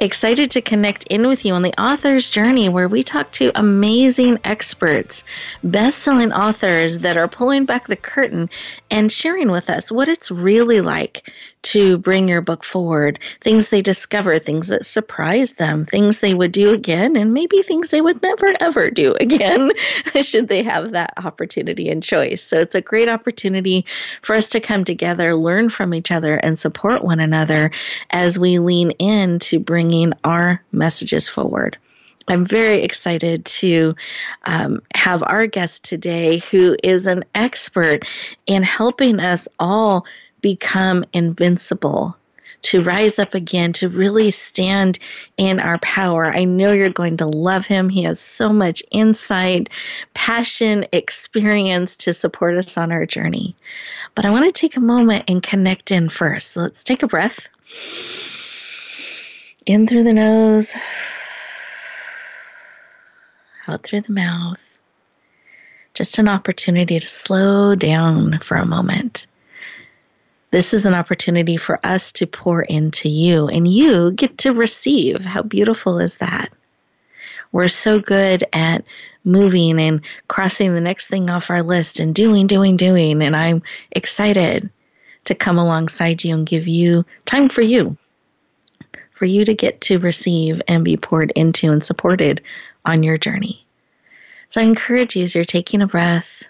Excited to connect in with you on the author's journey where we talk to amazing experts, best selling authors that are pulling back the curtain and sharing with us what it's really like to bring your book forward, things they discover, things that surprise them, things they would do again, and maybe things they would never ever do again should they have that opportunity and choice. So it's a great opportunity for us to come together, learn from each other, and support one another as we lean in to bringing our messages forward. I'm very excited to um, have our guest today, who is an expert in helping us all become invincible, to rise up again, to really stand in our power. I know you're going to love him. He has so much insight, passion, experience to support us on our journey. But I want to take a moment and connect in first. So let's take a breath. In through the nose, out through the mouth. Just an opportunity to slow down for a moment this is an opportunity for us to pour into you, and you get to receive. How beautiful is that? We're so good at moving and crossing the next thing off our list and doing, doing, doing. And I'm excited to come alongside you and give you time for you, for you to get to receive and be poured into and supported on your journey. So I encourage you as you're taking a breath,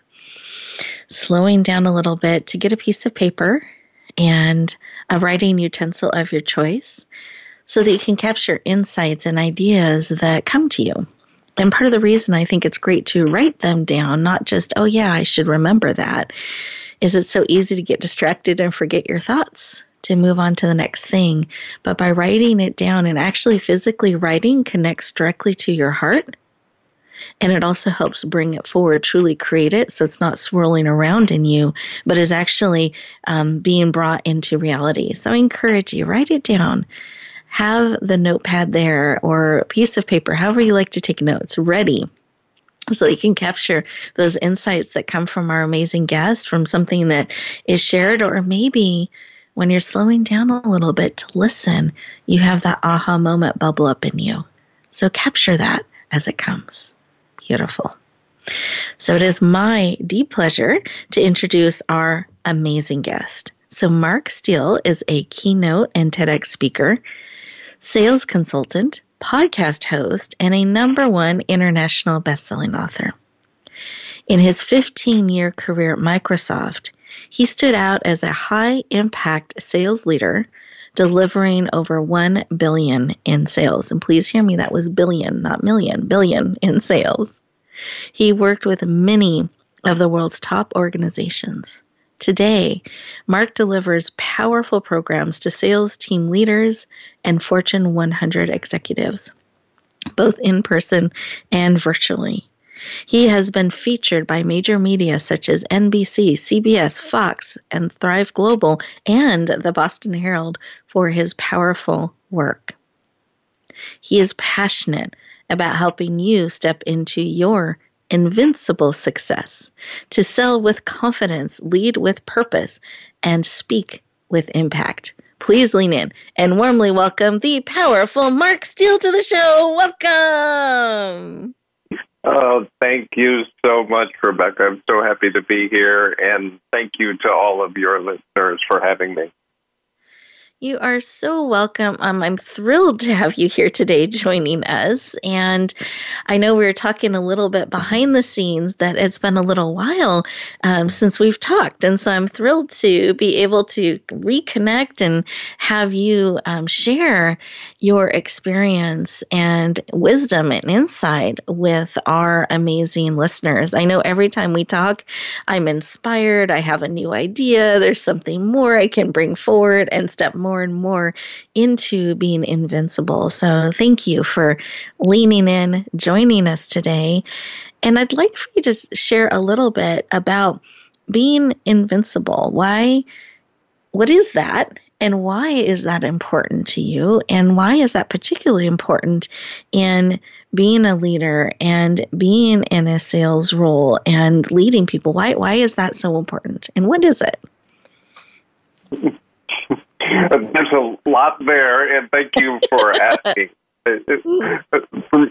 slowing down a little bit, to get a piece of paper and a writing utensil of your choice so that you can capture insights and ideas that come to you. And part of the reason I think it's great to write them down, not just, oh, yeah, I should remember that, is it's so easy to get distracted and forget your thoughts to move on to the next thing. But by writing it down and actually physically writing connects directly to your heart and it also helps bring it forward, truly create it so it's not swirling around in you, but is actually um, being brought into reality. So I encourage you, write it down. Have the notepad there or a piece of paper, however you like to take notes, ready so you can capture those insights that come from our amazing guests, from something that is shared, or maybe when you're slowing down a little bit to listen, you have that aha moment bubble up in you. So capture that as it comes beautiful. So it is my deep pleasure to introduce our amazing guest. So, Mark Steel is a keynote and TEDx speaker, sales consultant, podcast host, and a number one international best-selling author. In his 15 year career at Microsoft, he stood out as a high impact sales leader delivering over 1 billion in sales. And please hear me, that was billion, not million, billion in sales. He worked with many of the world's top organizations. Today, Mark delivers powerful programs to sales team leaders and Fortune 100 executives, both in person and virtually. He has been featured by major media such as NBC, CBS, Fox, and Thrive Global, and the Boston Herald for his powerful work. He is passionate about helping you step into your invincible success, to sell with confidence, lead with purpose, and speak with impact. Please lean in and warmly welcome the powerful Mark Steel to the show. Welcome. Oh, thank you so much, Rebecca. I'm so happy to be here, and thank you to all of your listeners for having me. You are so welcome. Um, I'm thrilled to have you here today joining us. And I know we were talking a little bit behind the scenes that it's been a little while um, since we've talked. And so I'm thrilled to be able to reconnect and have you um, share your experience and wisdom and insight with our amazing listeners. I know every time we talk, I'm inspired. I have a new idea. There's something more I can bring forward and step more more and more into being invincible. So thank you for leaning in, joining us today. And I'd like for you to share a little bit about being invincible. Why? What is that? And why is that important to you? And why is that particularly important in being a leader and being in a sales role and leading people? Why, why is that so important? And what is it? There's a lot there, and thank you for asking. for,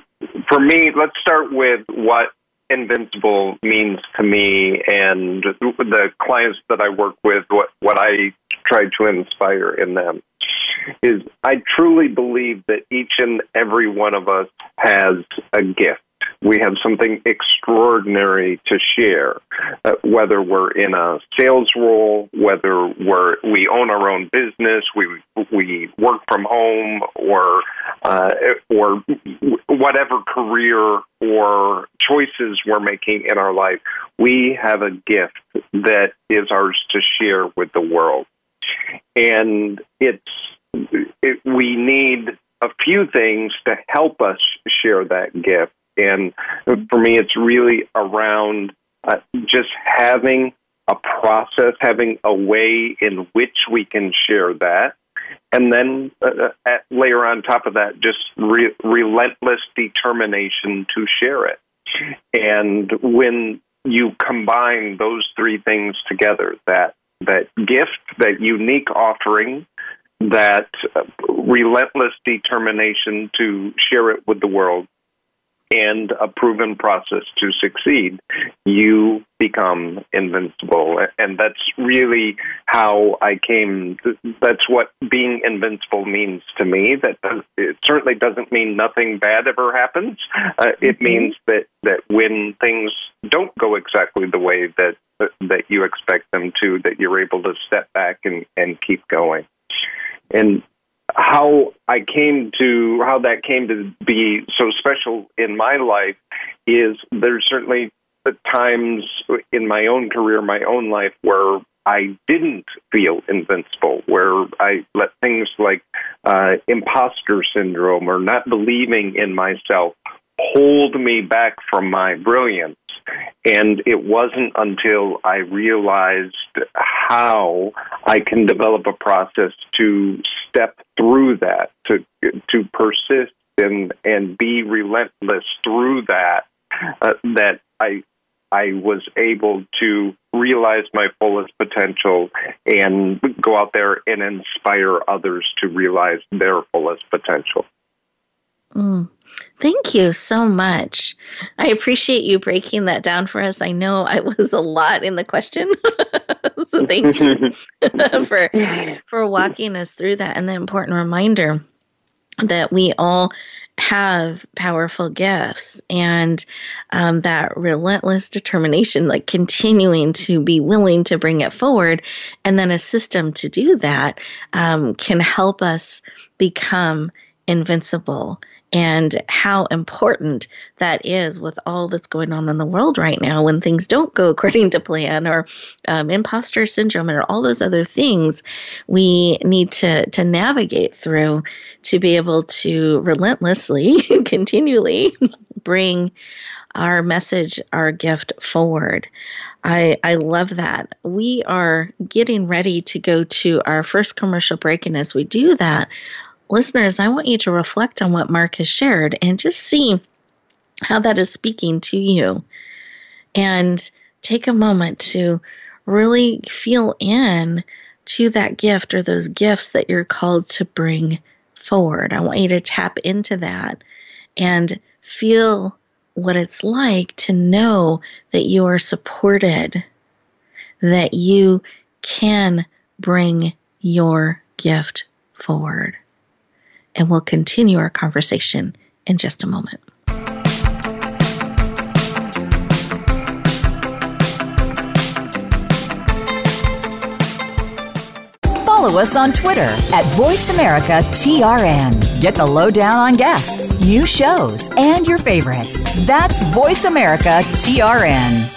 for me, let's start with what invincible means to me and the clients that I work with, what, what I try to inspire in them is I truly believe that each and every one of us has a gift we have something extraordinary to share, uh, whether we're in a sales role, whether we're we own our own business, we we work from home, or uh, or whatever career or choices we're making in our life, we have a gift that is ours to share with the world, and it's it, we need a few things to help us share that gift and for me, it's really around uh, just having a process, having a way in which we can share that. And then uh, at, layer on top of that, just re- relentless determination to share it. And when you combine those three things together, that that gift, that unique offering, that uh, relentless determination to share it with the world, and a proven process to succeed, you become invincible. And that's really how I came. That's what being invincible means to me. That it certainly doesn't mean nothing bad ever happens. Uh, it mm-hmm. means that that when things don't go exactly the way that that you expect them to, that you're able to step back and and keep going. And how I came to how that came to be so special in my life is there's certainly times in my own career, my own life, where I didn't feel invincible, where I let things like uh, imposter syndrome or not believing in myself hold me back from my brilliance. And it wasn't until I realized how I can develop a process to step through that, to to persist and and be relentless through that, uh, that I I was able to realize my fullest potential and go out there and inspire others to realize their fullest potential. Mm. Thank you so much. I appreciate you breaking that down for us. I know I was a lot in the question. so thank you for for walking us through that and the important reminder that we all have powerful gifts and um, that relentless determination, like continuing to be willing to bring it forward, and then a system to do that um, can help us become invincible and how important that is with all that's going on in the world right now when things don't go according to plan or um, imposter syndrome or all those other things we need to to navigate through to be able to relentlessly continually bring our message our gift forward I, I love that. We are getting ready to go to our first commercial break. And as we do that, listeners, I want you to reflect on what Mark has shared and just see how that is speaking to you. And take a moment to really feel in to that gift or those gifts that you're called to bring forward. I want you to tap into that and feel what it's like to know that you are supported, that you can bring your gift forward and we'll continue our conversation in just a moment. Follow us on Twitter at VoiceAmericaTRN. Get the lowdown on guests, new shows, and your favorites. That's VoiceAmericaTRN.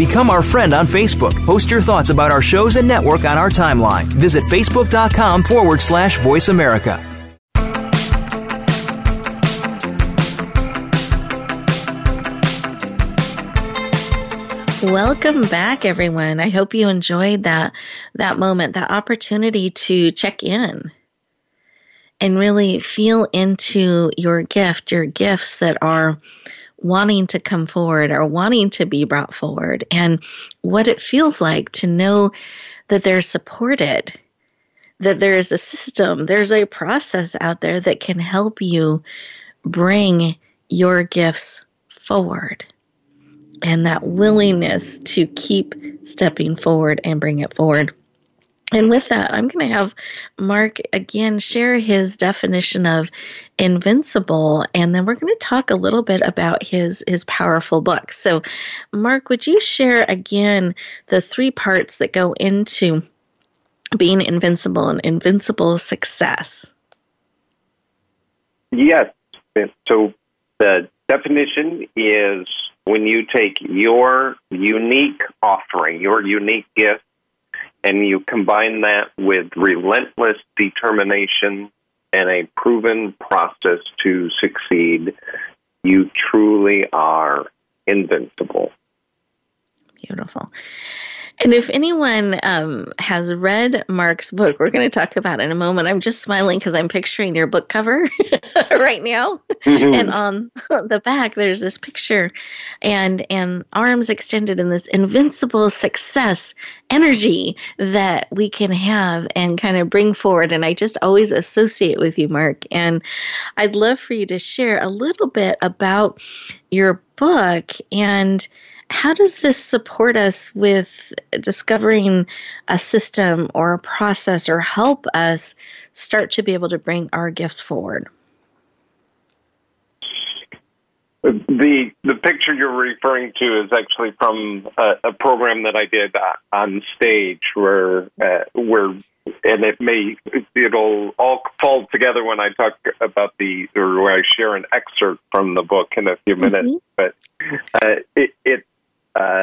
Become our friend on Facebook. Post your thoughts about our shows and network on our timeline. Visit facebook.com forward slash voice America. Welcome back everyone. I hope you enjoyed that that moment, that opportunity to check in and really feel into your gift, your gifts that are wanting to come forward or wanting to be brought forward and what it feels like to know that they're supported, that there is a system, there's a process out there that can help you bring your gifts forward. And that willingness to keep stepping forward and bring it forward. And with that, I'm going to have Mark again share his definition of invincible, and then we're going to talk a little bit about his his powerful book. So, Mark, would you share again the three parts that go into being invincible and invincible success? Yes. So the definition is when you take your unique offering, your unique gift and you combine that with relentless determination and a proven process to succeed, you truly are invincible. Beautiful. And if anyone um, has read Mark's book, we're going to talk about in a moment. I'm just smiling because I'm picturing your book cover right now, mm-hmm. and on the back there's this picture, and and arms extended in this invincible success energy that we can have and kind of bring forward. And I just always associate with you, Mark. And I'd love for you to share a little bit about your book and how does this support us with discovering a system or a process or help us start to be able to bring our gifts forward? The the picture you're referring to is actually from a, a program that I did on stage, where uh, where and it may it'll all fall together when I talk about the or where I share an excerpt from the book in a few minutes. Mm-hmm. But uh, it, it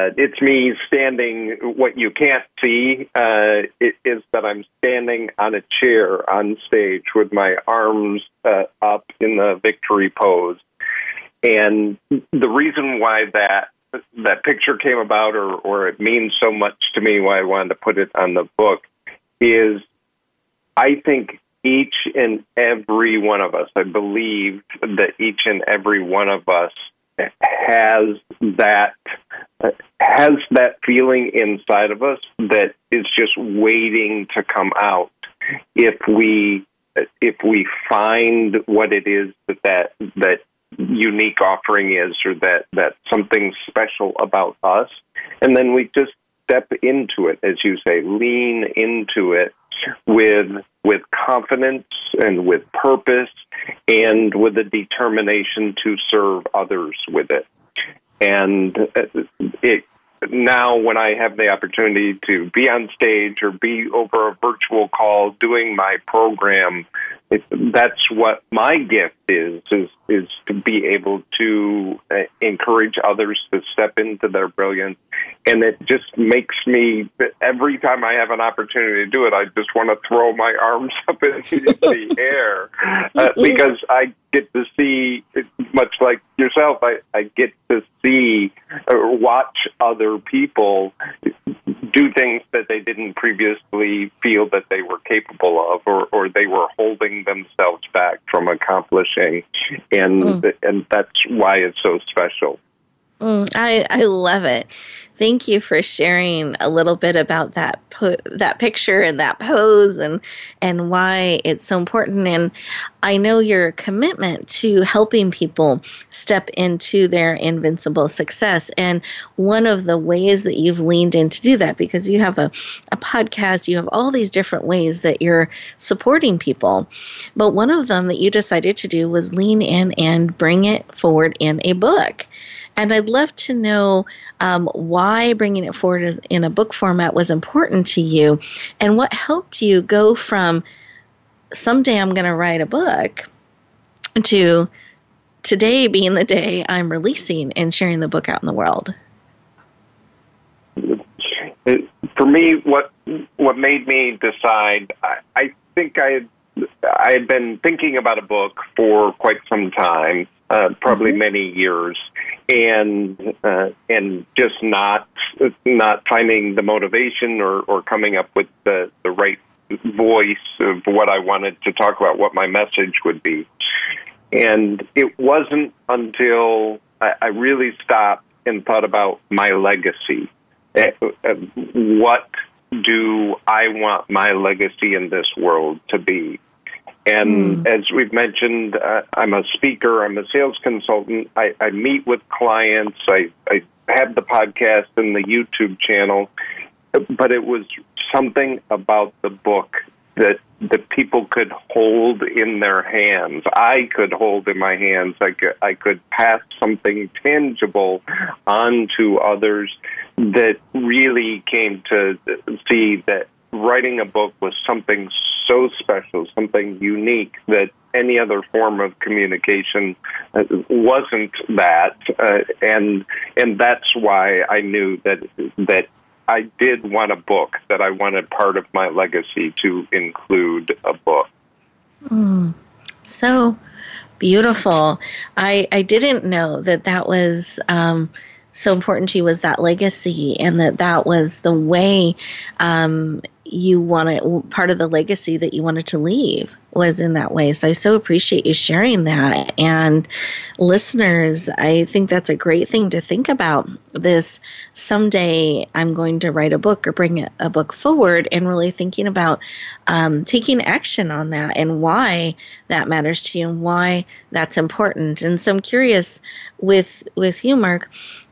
uh, it's me standing. What you can't see uh, is that I'm standing on a chair on stage with my arms uh, up in the victory pose. And the reason why that that picture came about, or or it means so much to me, why I wanted to put it on the book, is I think each and every one of us, I believe that each and every one of us has that has that feeling inside of us that is just waiting to come out. If we if we find what it is that that, that unique offering is or that that something special about us and then we just step into it as you say lean into it with with confidence and with purpose and with a determination to serve others with it. And it now when I have the opportunity to be on stage or be over a virtual call doing my program, it, that's what my gift is is is to be able to uh, encourage others to step into their brilliance. And it just makes me every time I have an opportunity to do it I just want to throw my arms up in the air uh, because I get to see much like yourself I, I get to see or watch other people do things that they didn't previously feel that they were capable of, or, or they were holding themselves back from accomplishing, and mm. and that's why it's so special. Mm, I I love it. Thank you for sharing a little bit about that po- that picture and that pose and and why it's so important. And I know your commitment to helping people step into their invincible success. And one of the ways that you've leaned in to do that, because you have a, a podcast, you have all these different ways that you're supporting people. But one of them that you decided to do was lean in and bring it forward in a book. And I'd love to know um, why bringing it forward in a book format was important to you and what helped you go from someday I'm going to write a book to today being the day I'm releasing and sharing the book out in the world. For me, what what made me decide, I, I think I had, I had been thinking about a book for quite some time, uh, probably mm-hmm. many years, and uh, and just not not finding the motivation or, or coming up with the, the right voice of what I wanted to talk about, what my message would be. And it wasn't until I, I really stopped and thought about my legacy. Uh, uh, what do I want my legacy in this world to be? And mm. as we've mentioned, uh, I'm a speaker, I'm a sales consultant. I, I meet with clients, I, I have the podcast and the YouTube channel, but it was something about the book that that people could hold in their hands. I could hold in my hands. I could I could pass something tangible on to others that really came to see that writing a book was something so special, something unique that any other form of communication uh, wasn't that, uh, and and that's why I knew that that I did want a book, that I wanted part of my legacy to include a book. Mm, so beautiful. I I didn't know that that was. Um, so important to you was that legacy and that that was the way um, you wanted part of the legacy that you wanted to leave was in that way. So I so appreciate you sharing that. And listeners, I think that's a great thing to think about. This someday I'm going to write a book or bring a book forward, and really thinking about um, taking action on that and why that matters to you and why that's important. And so I'm curious with with you, Mark,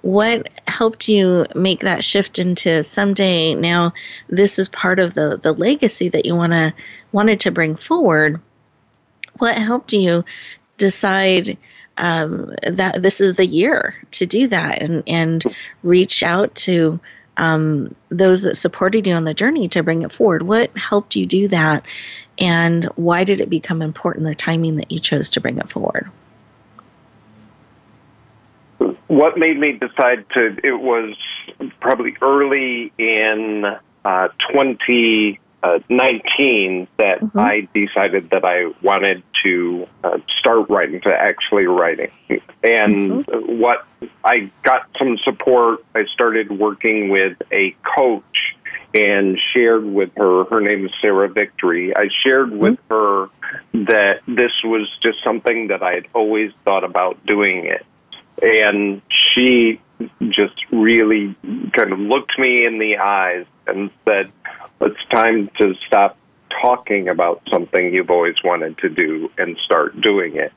what helped you make that shift into someday now this is part of the the legacy that you want to wanted to bring forward? What helped you decide um, that this is the year to do that and and reach out to um, those that supported you on the journey to bring it forward? What helped you do that? And why did it become important the timing that you chose to bring it forward what made me decide to it was probably early in uh, 2019 that mm-hmm. I decided that I wanted to uh, start writing, to actually writing. And mm-hmm. what I got some support, I started working with a coach and shared with her, her name is Sarah Victory. I shared mm-hmm. with her that this was just something that I had always thought about doing it and she just really kind of looked me in the eyes and said, "It's time to stop talking about something you've always wanted to do and start doing it."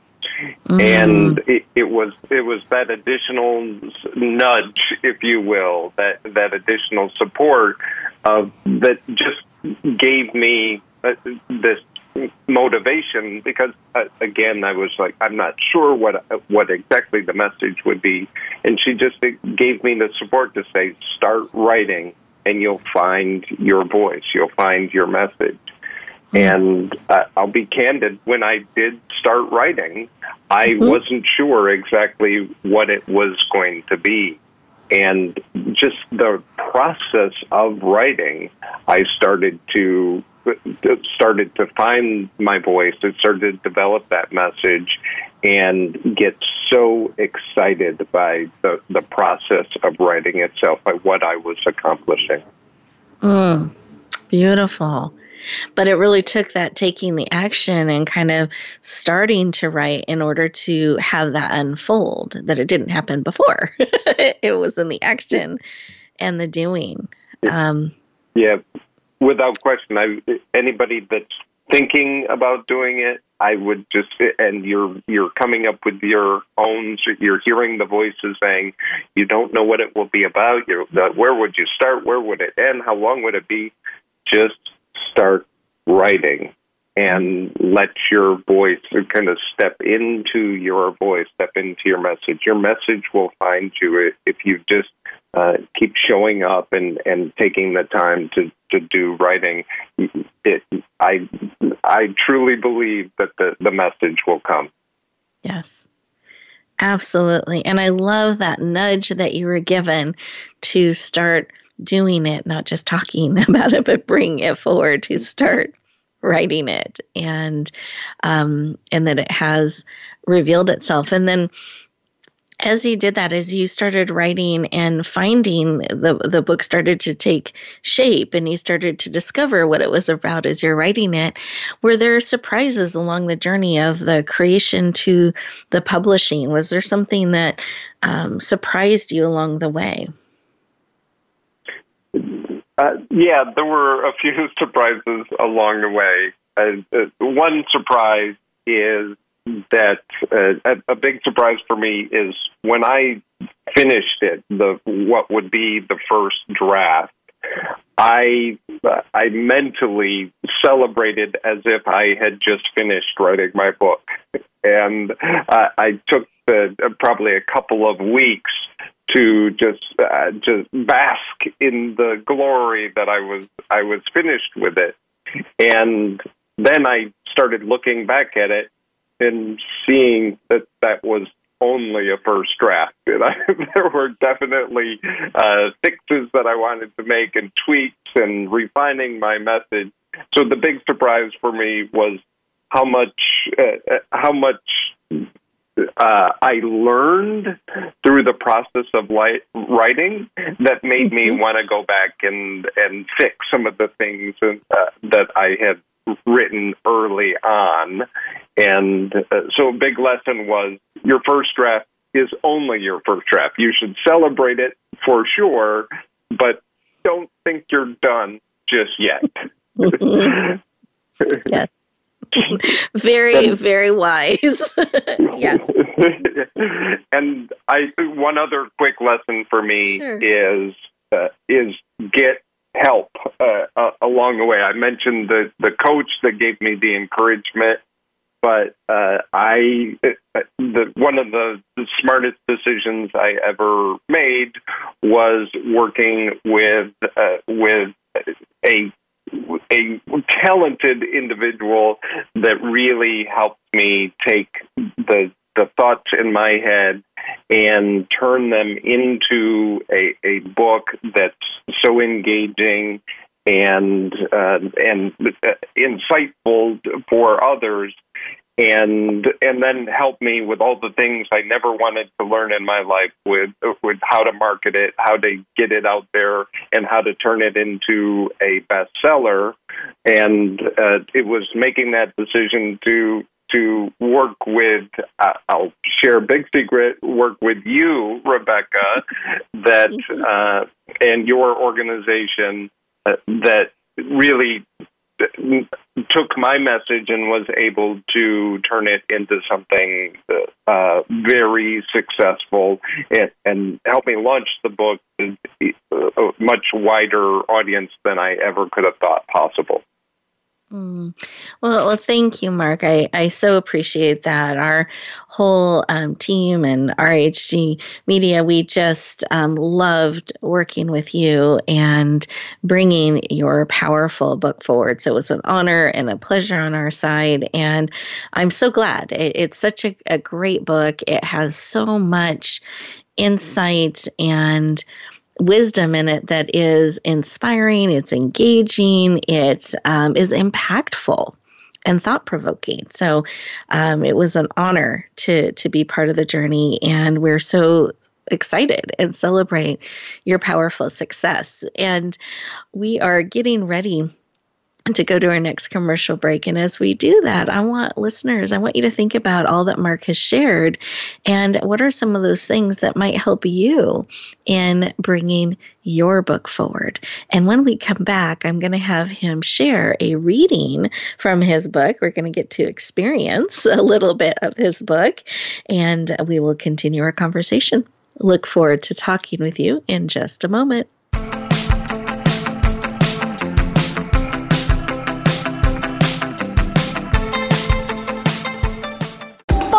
Mm. And it, it was it was that additional nudge, if you will, that that additional support of that just gave me uh, this motivation because uh, again I was like I'm not sure what what exactly the message would be. And she just gave me the support to say start writing and you'll find your voice. You'll find your message. Mm-hmm. and uh, I'll be candid. When I did start writing I mm-hmm. wasn't sure exactly what it was going to be and just the process of writing I started to started to find my voice, it started to develop that message, and get so excited by the, the process of writing itself, by what I was accomplishing. Mm, beautiful. But it really took that taking the action and kind of starting to write in order to have that unfold, that it didn't happen before. it was in the action and the doing. Um, yeah, without question. I, anybody that's thinking about doing it, I would just and you're you're coming up with your own. You're hearing the voices saying you don't know what it will be about. You where would you start? Where would it end? How long would it be? Just start writing and let your voice kind of step into your voice, step into your message. Your message will find you if you just uh, keep showing up and, and taking the time to, to do writing. It, I I truly believe that the, the message will come. Yes. Absolutely. And I love that nudge that you were given to start doing it, not just talking about it, but bring it forward to start writing it. And um, and that it has revealed itself. And then as you did that as you started writing and finding the the book started to take shape and you started to discover what it was about as you're writing it were there surprises along the journey of the creation to the publishing? Was there something that um, surprised you along the way uh, yeah, there were a few surprises along the way. Uh, uh, one surprise is that uh, a, a, big surprise for me is when I finished it, the what would be the first draft. I I mentally celebrated as if I had just finished writing my book, and uh, I took the, probably a couple of weeks to just uh, just bask in the glory that I was I was finished with it, and then I started looking back at it and seeing that that was only a first draft. And I, there were definitely uh, fixes that I wanted to make and tweaks and refining my message. So the big surprise for me was how much uh, uh how much uh, I learned through the process of light, writing that made me mm-hmm. want to go back and and fix some of the things uh, that I had written early on. And uh, so a big lesson was your first draft is only your first draft. You should celebrate it for sure, but don't think you're done just yet. yes. very, very wise. yes. and I one other quick lesson for me sure. is uh, is get help uh, uh, along the way. I mentioned the the coach that gave me the encouragement, but uh, I uh, the one of the, the smartest decisions I ever made was working with uh, with a a talented individual that really helped me take the the thoughts in my head and turn them into a, a book that's so engaging and uh, and uh, insightful for others and and then help me with all the things I never wanted to learn in my life with with how to market it, how to get it out there, and how to turn it into a bestseller. And uh, it was making that decision to to work with. Uh, I'll share a big secret. Work with you, Rebecca, that uh, and your organization uh, that really took my message and was able to turn it into something uh, very successful and, and help me launch the book to a much wider audience than I ever could have thought possible. Mm. Well, well, thank you, Mark. I, I so appreciate that. Our whole um, team and RHG Media, we just um, loved working with you and bringing your powerful book forward. So it was an honor and a pleasure on our side. And I'm so glad. It, it's such a, a great book. It has so much insight and wisdom in it that is inspiring, it's engaging, it um, is impactful and thought provoking. So um, it was an honor to to be part of the journey, and we're so excited and celebrate your powerful success. And we are getting ready to go to our next commercial break. And as we do that, I want listeners, I want you to think about all that Mark has shared and what are some of those things that might help you in bringing your book forward. And when we come back, I'm going to have him share a reading from his book. We're going to get to experience a little bit of his book, and we will continue our conversation. Look forward to talking with you in just a moment.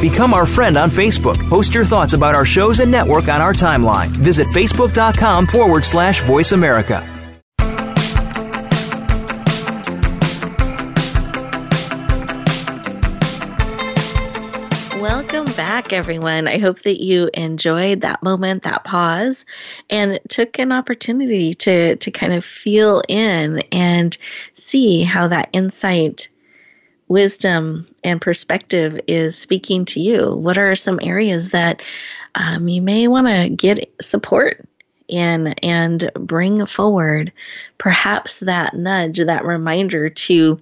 Become our friend on Facebook. Post your thoughts about our shows and network on our timeline. Visit facebook.com forward slash voice America. Welcome back, everyone. I hope that you enjoyed that moment, that pause, and took an opportunity to, to kind of feel in and see how that insight wisdom and perspective is speaking to you? What are some areas that um, you may want to get support in and bring forward perhaps that nudge, that reminder to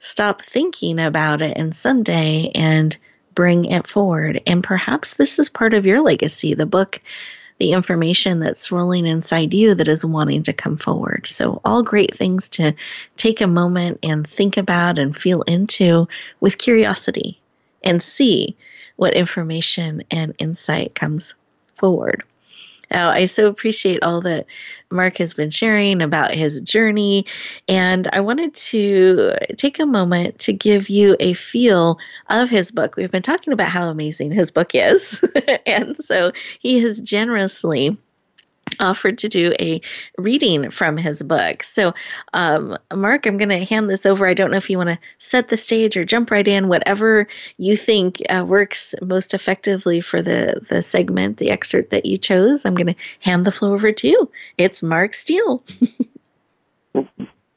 stop thinking about it and someday and bring it forward. And perhaps this is part of your legacy, the book the information that's swirling inside you that is wanting to come forward. So, all great things to take a moment and think about and feel into with curiosity and see what information and insight comes forward. I so appreciate all that Mark has been sharing about his journey, and I wanted to take a moment to give you a feel of his book. We've been talking about how amazing his book is, and so he has generously offered to do a reading from his book. So, um, Mark, I'm going to hand this over. I don't know if you want to set the stage or jump right in, whatever you think uh, works most effectively for the, the segment, the excerpt that you chose. I'm going to hand the floor over to you. It's Mark Steel.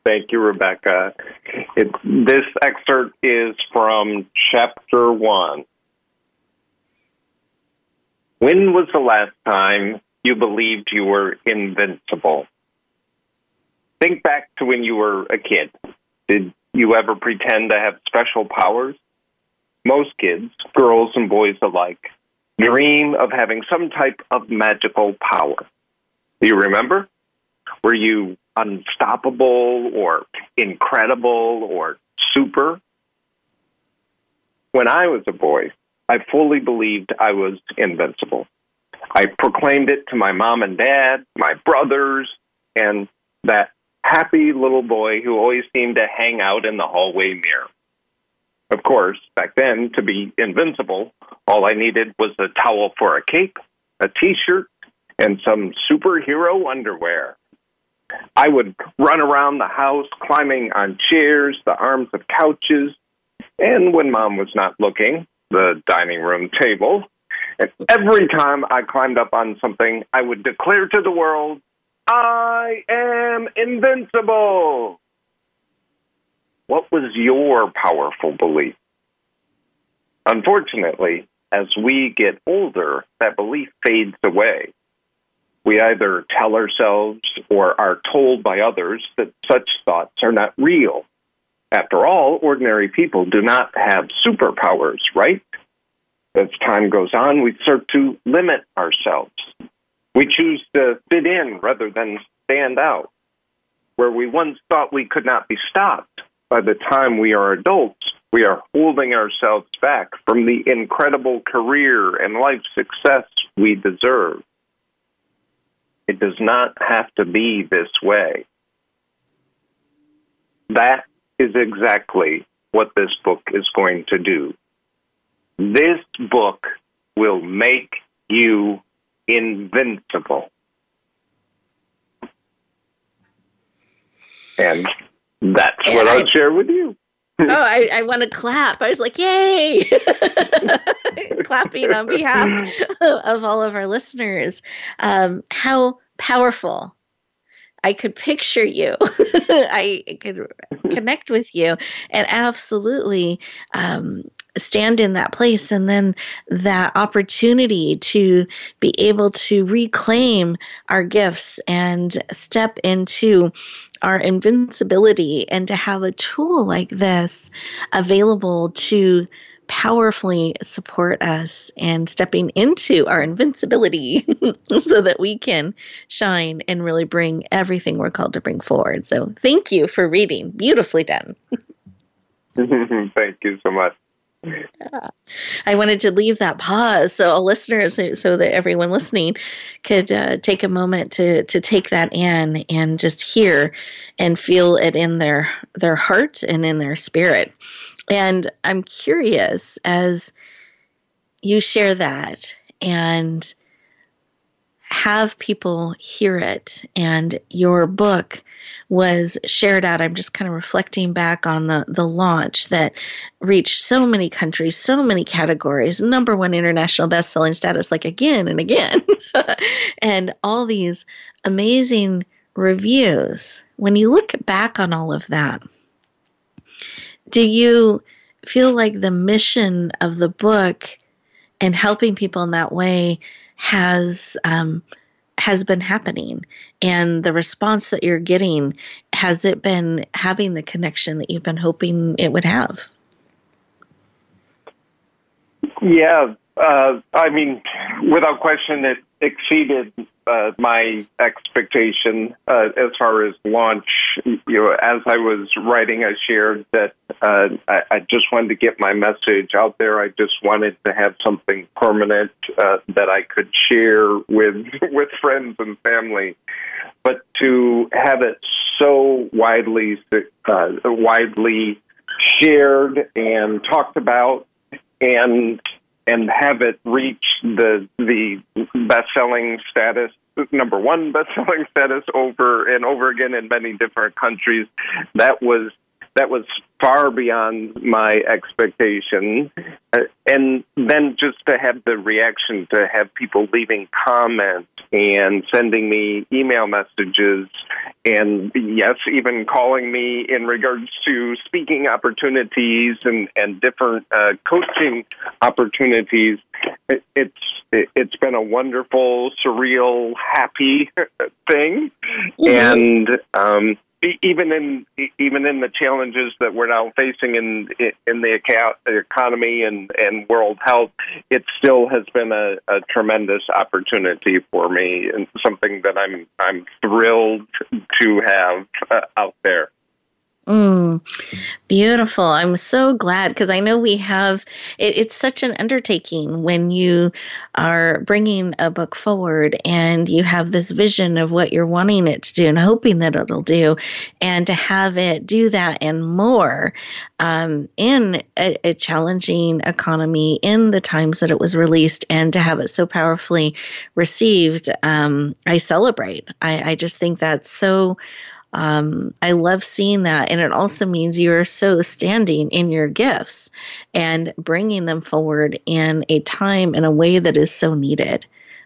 Thank you, Rebecca. It, this excerpt is from chapter one. When was the last time you believed you were invincible. Think back to when you were a kid. Did you ever pretend to have special powers? Most kids, girls and boys alike, dream of having some type of magical power. Do you remember? Were you unstoppable or incredible or super? When I was a boy, I fully believed I was invincible. I proclaimed it to my mom and dad, my brothers, and that happy little boy who always seemed to hang out in the hallway mirror. Of course, back then, to be invincible, all I needed was a towel for a cape, a t shirt, and some superhero underwear. I would run around the house climbing on chairs, the arms of couches, and when mom was not looking, the dining room table. And every time I climbed up on something, I would declare to the world, I am invincible. What was your powerful belief? Unfortunately, as we get older, that belief fades away. We either tell ourselves or are told by others that such thoughts are not real. After all, ordinary people do not have superpowers, right? As time goes on, we start to limit ourselves. We choose to fit in rather than stand out. Where we once thought we could not be stopped, by the time we are adults, we are holding ourselves back from the incredible career and life success we deserve. It does not have to be this way. That is exactly what this book is going to do. This book will make you invincible. And that's and what I, I'll share with you. oh, I, I want to clap. I was like, yay! Clapping on behalf of all of our listeners. Um, how powerful I could picture you. I could connect with you and absolutely um, stand in that place. And then that opportunity to be able to reclaim our gifts and step into our invincibility and to have a tool like this available to powerfully support us and stepping into our invincibility so that we can shine and really bring everything we're called to bring forward. So, thank you for reading. Beautifully done. thank you so much. Yeah. I wanted to leave that pause so all listeners, so that everyone listening could uh, take a moment to to take that in and just hear and feel it in their their heart and in their spirit. And I'm curious as you share that and have people hear it and your book was shared out. I'm just kind of reflecting back on the the launch that reached so many countries so many categories. Number one international best-selling status like again and again. And all these amazing reviews. When you look back on all of that do you feel like the mission of the book and helping people in that way has um, has been happening. And the response that you're getting has it been having the connection that you've been hoping it would have? Yeah uh, i mean without question it exceeded uh, my expectation uh, as far as launch. You know, as I was writing, I shared that uh, I, I, just wanted to get my message out there. I just wanted to have something permanent uh, that I could share with with friends and family. But to have it so widely uh, widely shared and talked about and and have it reach the the best selling status number one best selling status over and over again in many different countries. That was that was far beyond my expectation. Uh, and then just to have the reaction to have people leaving comments and sending me email messages and yes, even calling me in regards to speaking opportunities and, and different uh, coaching opportunities. It, it's it, it's been a wonderful, surreal, happy thing, mm-hmm. and um, even in even in the challenges that we're now facing in in the economy and and world health, it still has been a, a tremendous opportunity for me and something that I'm I'm thrilled to have uh, out there. Mm, beautiful. I'm so glad because I know we have, it, it's such an undertaking when you are bringing a book forward and you have this vision of what you're wanting it to do and hoping that it'll do, and to have it do that and more um, in a, a challenging economy in the times that it was released and to have it so powerfully received, um, I celebrate. I, I just think that's so um, I love seeing that. And it also means you're so standing in your gifts and bringing them forward in a time in a way that is so needed.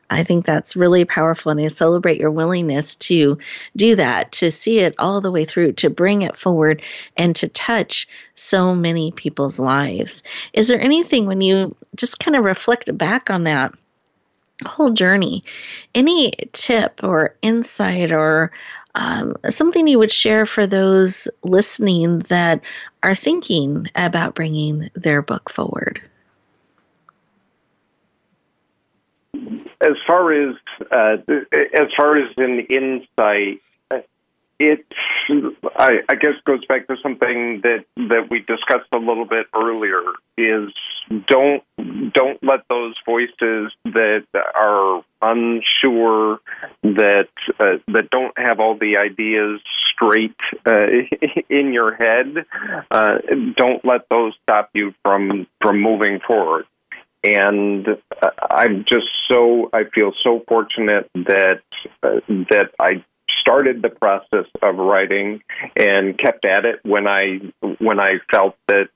I think that's really powerful. And I celebrate your willingness to do that, to see it all the way through, to bring it forward, and to touch so many people's lives. Is there anything when you just kind of reflect back on that? whole journey any tip or insight or um, something you would share for those listening that are thinking about bringing their book forward? As far as uh, as far as an insight, it I, I, guess goes back to something that that we discussed a little bit earlier is don't don't let those voices that are unsure that uh, that don't have all the ideas straight uh, in your head uh, don't let those stop you from from moving forward. And uh, I'm just so I feel so fortunate that uh, that I started the process of writing and kept at it when I when I felt that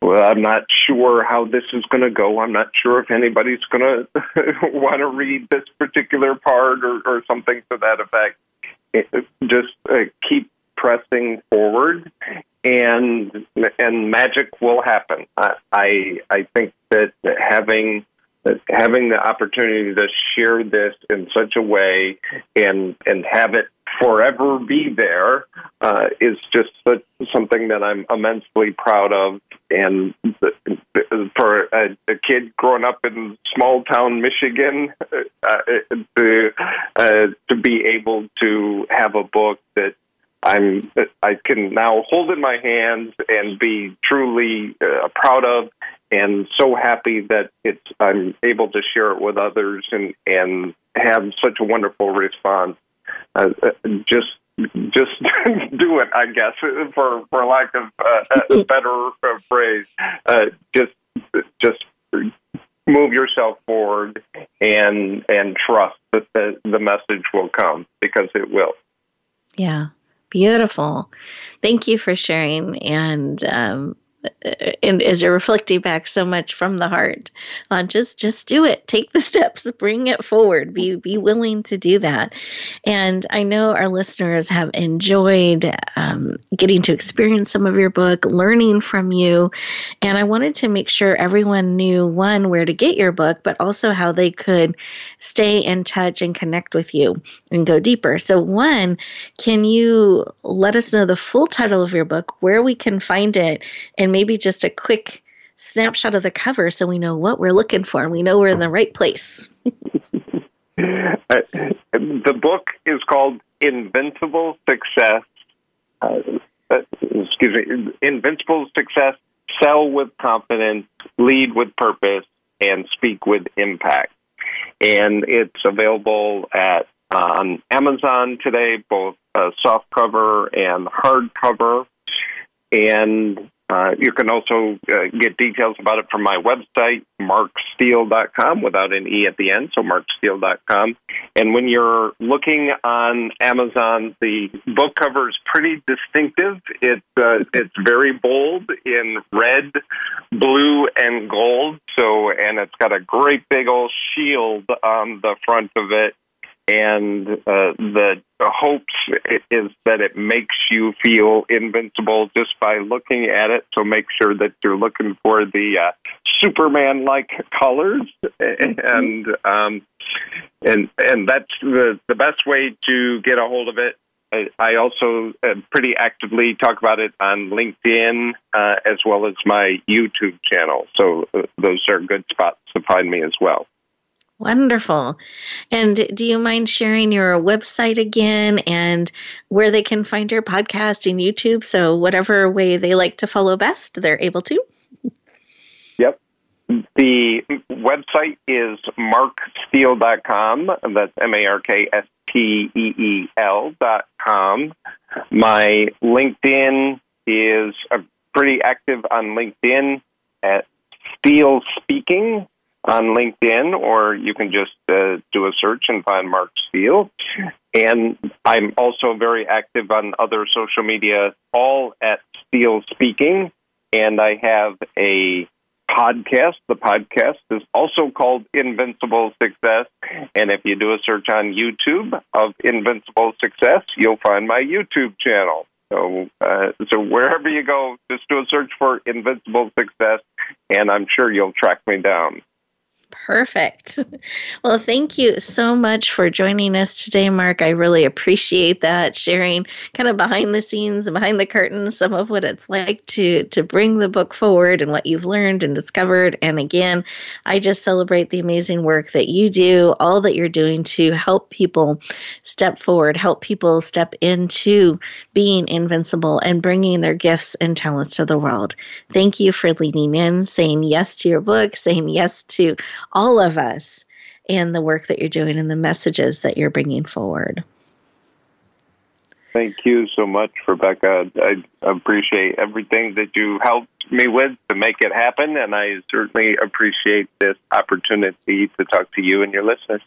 well, I'm not sure how this is going to go. I'm not sure if anybody's going to want to read this particular part or, or something to that effect. It, just uh, keep pressing forward, and and magic will happen. I I, I think that having having the opportunity to share this in such a way and and have it forever be there uh, is just something that I'm immensely proud of. And for a, a kid growing up in small town Michigan, uh, to uh, to be able to have a book that I'm I can now hold in my hands and be truly uh, proud of, and so happy that it's I'm able to share it with others and and have such a wonderful response. Uh, uh just just do it, I guess, for for lack of uh, a better uh, phrase. Uh, just just move yourself forward and and trust that the the message will come because it will. Yeah, Beautiful. Thank you for sharing. And um, as you're reflecting back so much from the heart on just just do it. Take the steps. Bring it forward. Be be willing to do that. And i know our listeners have enjoyed um, getting to experience some of your book learning from you. And i wanted to make sure everyone knew one where to get your book but also how they could stay in touch and connect with you and go deeper. So one can you let us know the full title of your book where we can find it and maybe just a quick snapshot of the cover so we know what we're looking for and we know we're in the right place. uh, the book is called Invincible Success. Uh, uh, excuse me, Invincible Success. Sell with confidence, lead with purpose, and speak with impact. And it's available at on Amazon today, both uh, soft cover and hardcover. And uh, you can also uh, get details about it from my website, marksteel.com, without an E at the end, so marksteel.com. And when you're looking on Amazon, the book cover is pretty distinctive. It, uh, it's very bold in red, blue, and gold. So, and it's got a great big old shield on the front of it and uh, the, the hopes is that it makes you feel invincible just by looking at it. So make sure that you're looking for the uh, Superman-like colors, and um, and and that's the the best way to get a hold of it. I also uh, pretty actively talk about it on LinkedIn uh, as well as my YouTube channel. So uh, those are good spots to find me as well. Wonderful. And do you mind sharing your website again and where they can find your podcast and YouTube? So, whatever way they like to follow best, they're able to. Yep. The website is marksteel.com. That's M A R K S T E E L.com. My LinkedIn is uh, pretty active on LinkedIn at Steel Speaking on LinkedIn, or you can just uh, do a search and find Mark Steel. And I'm also very active on other social media, all at Steel Speaking. And I have a podcast. The podcast is also called Invincible Success. And if you do a search on YouTube of Invincible Success, you'll find my YouTube channel. So, uh, so wherever you go, just do a search for Invincible Success, and I'm sure you'll track me down. Perfect. Well, thank you so much for joining us today, Mark. I really appreciate that sharing kind of behind the scenes behind the curtains some of what it's like to to bring the book forward and what you've learned and discovered. And again, I just celebrate the amazing work that you do, all that you're doing to help people step forward, help people step into being invincible and bringing their gifts and talents to the world. Thank you for leaning in, saying yes to your book, saying yes to all of us and the work that you're doing and the messages that you're bringing forward. Thank you so much, Rebecca. I appreciate everything that you helped me with to make it happen, and I certainly appreciate this opportunity to talk to you and your listeners.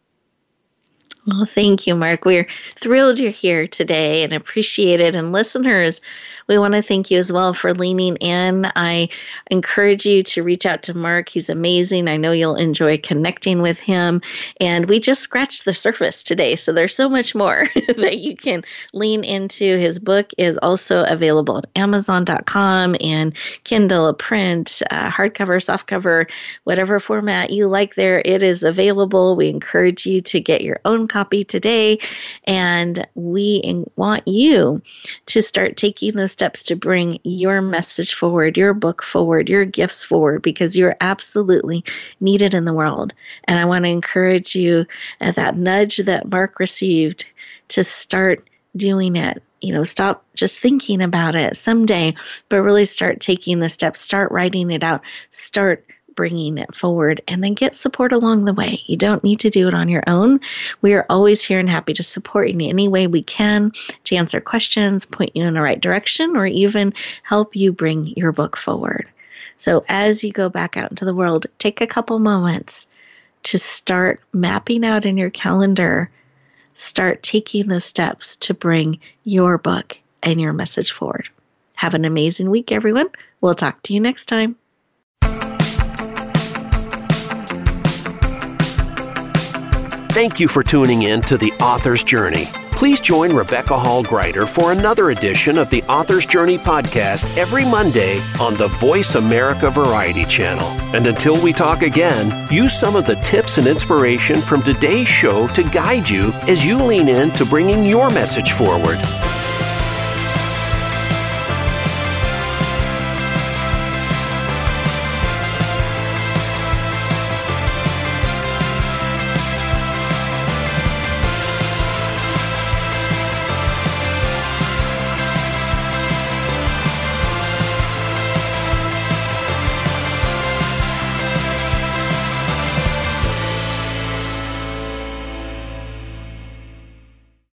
Well, thank you, Mark. We're thrilled you're here today and appreciate it. And listeners, we want to thank you as well for leaning in. I encourage you to reach out to Mark. He's amazing. I know you'll enjoy connecting with him. And we just scratched the surface today. So there's so much more that you can lean into. His book is also available at Amazon.com and Kindle, print, uh, hardcover, softcover, whatever format you like there. It is available. We encourage you to get your own copy today. And we want you to start taking those steps to bring your message forward, your book forward, your gifts forward, because you're absolutely needed in the world. And I want to encourage you at that nudge that Mark received to start doing it. You know, stop just thinking about it someday, but really start taking the steps, start writing it out, start bringing it forward and then get support along the way. You don't need to do it on your own. We are always here and happy to support you in any way we can to answer questions, point you in the right direction, or even help you bring your book forward. So as you go back out into the world, take a couple moments to start mapping out in your calendar, start taking those steps to bring your book and your message forward. Have an amazing week, everyone. We'll talk to you next time. Thank you for tuning in to The Author's Journey. Please join Rebecca Hall Gruyter for another edition of the Author's Journey podcast every Monday on the Voice America Variety Channel. And until we talk again, use some of the tips and inspiration from today's show to guide you as you lean in to bringing your message forward.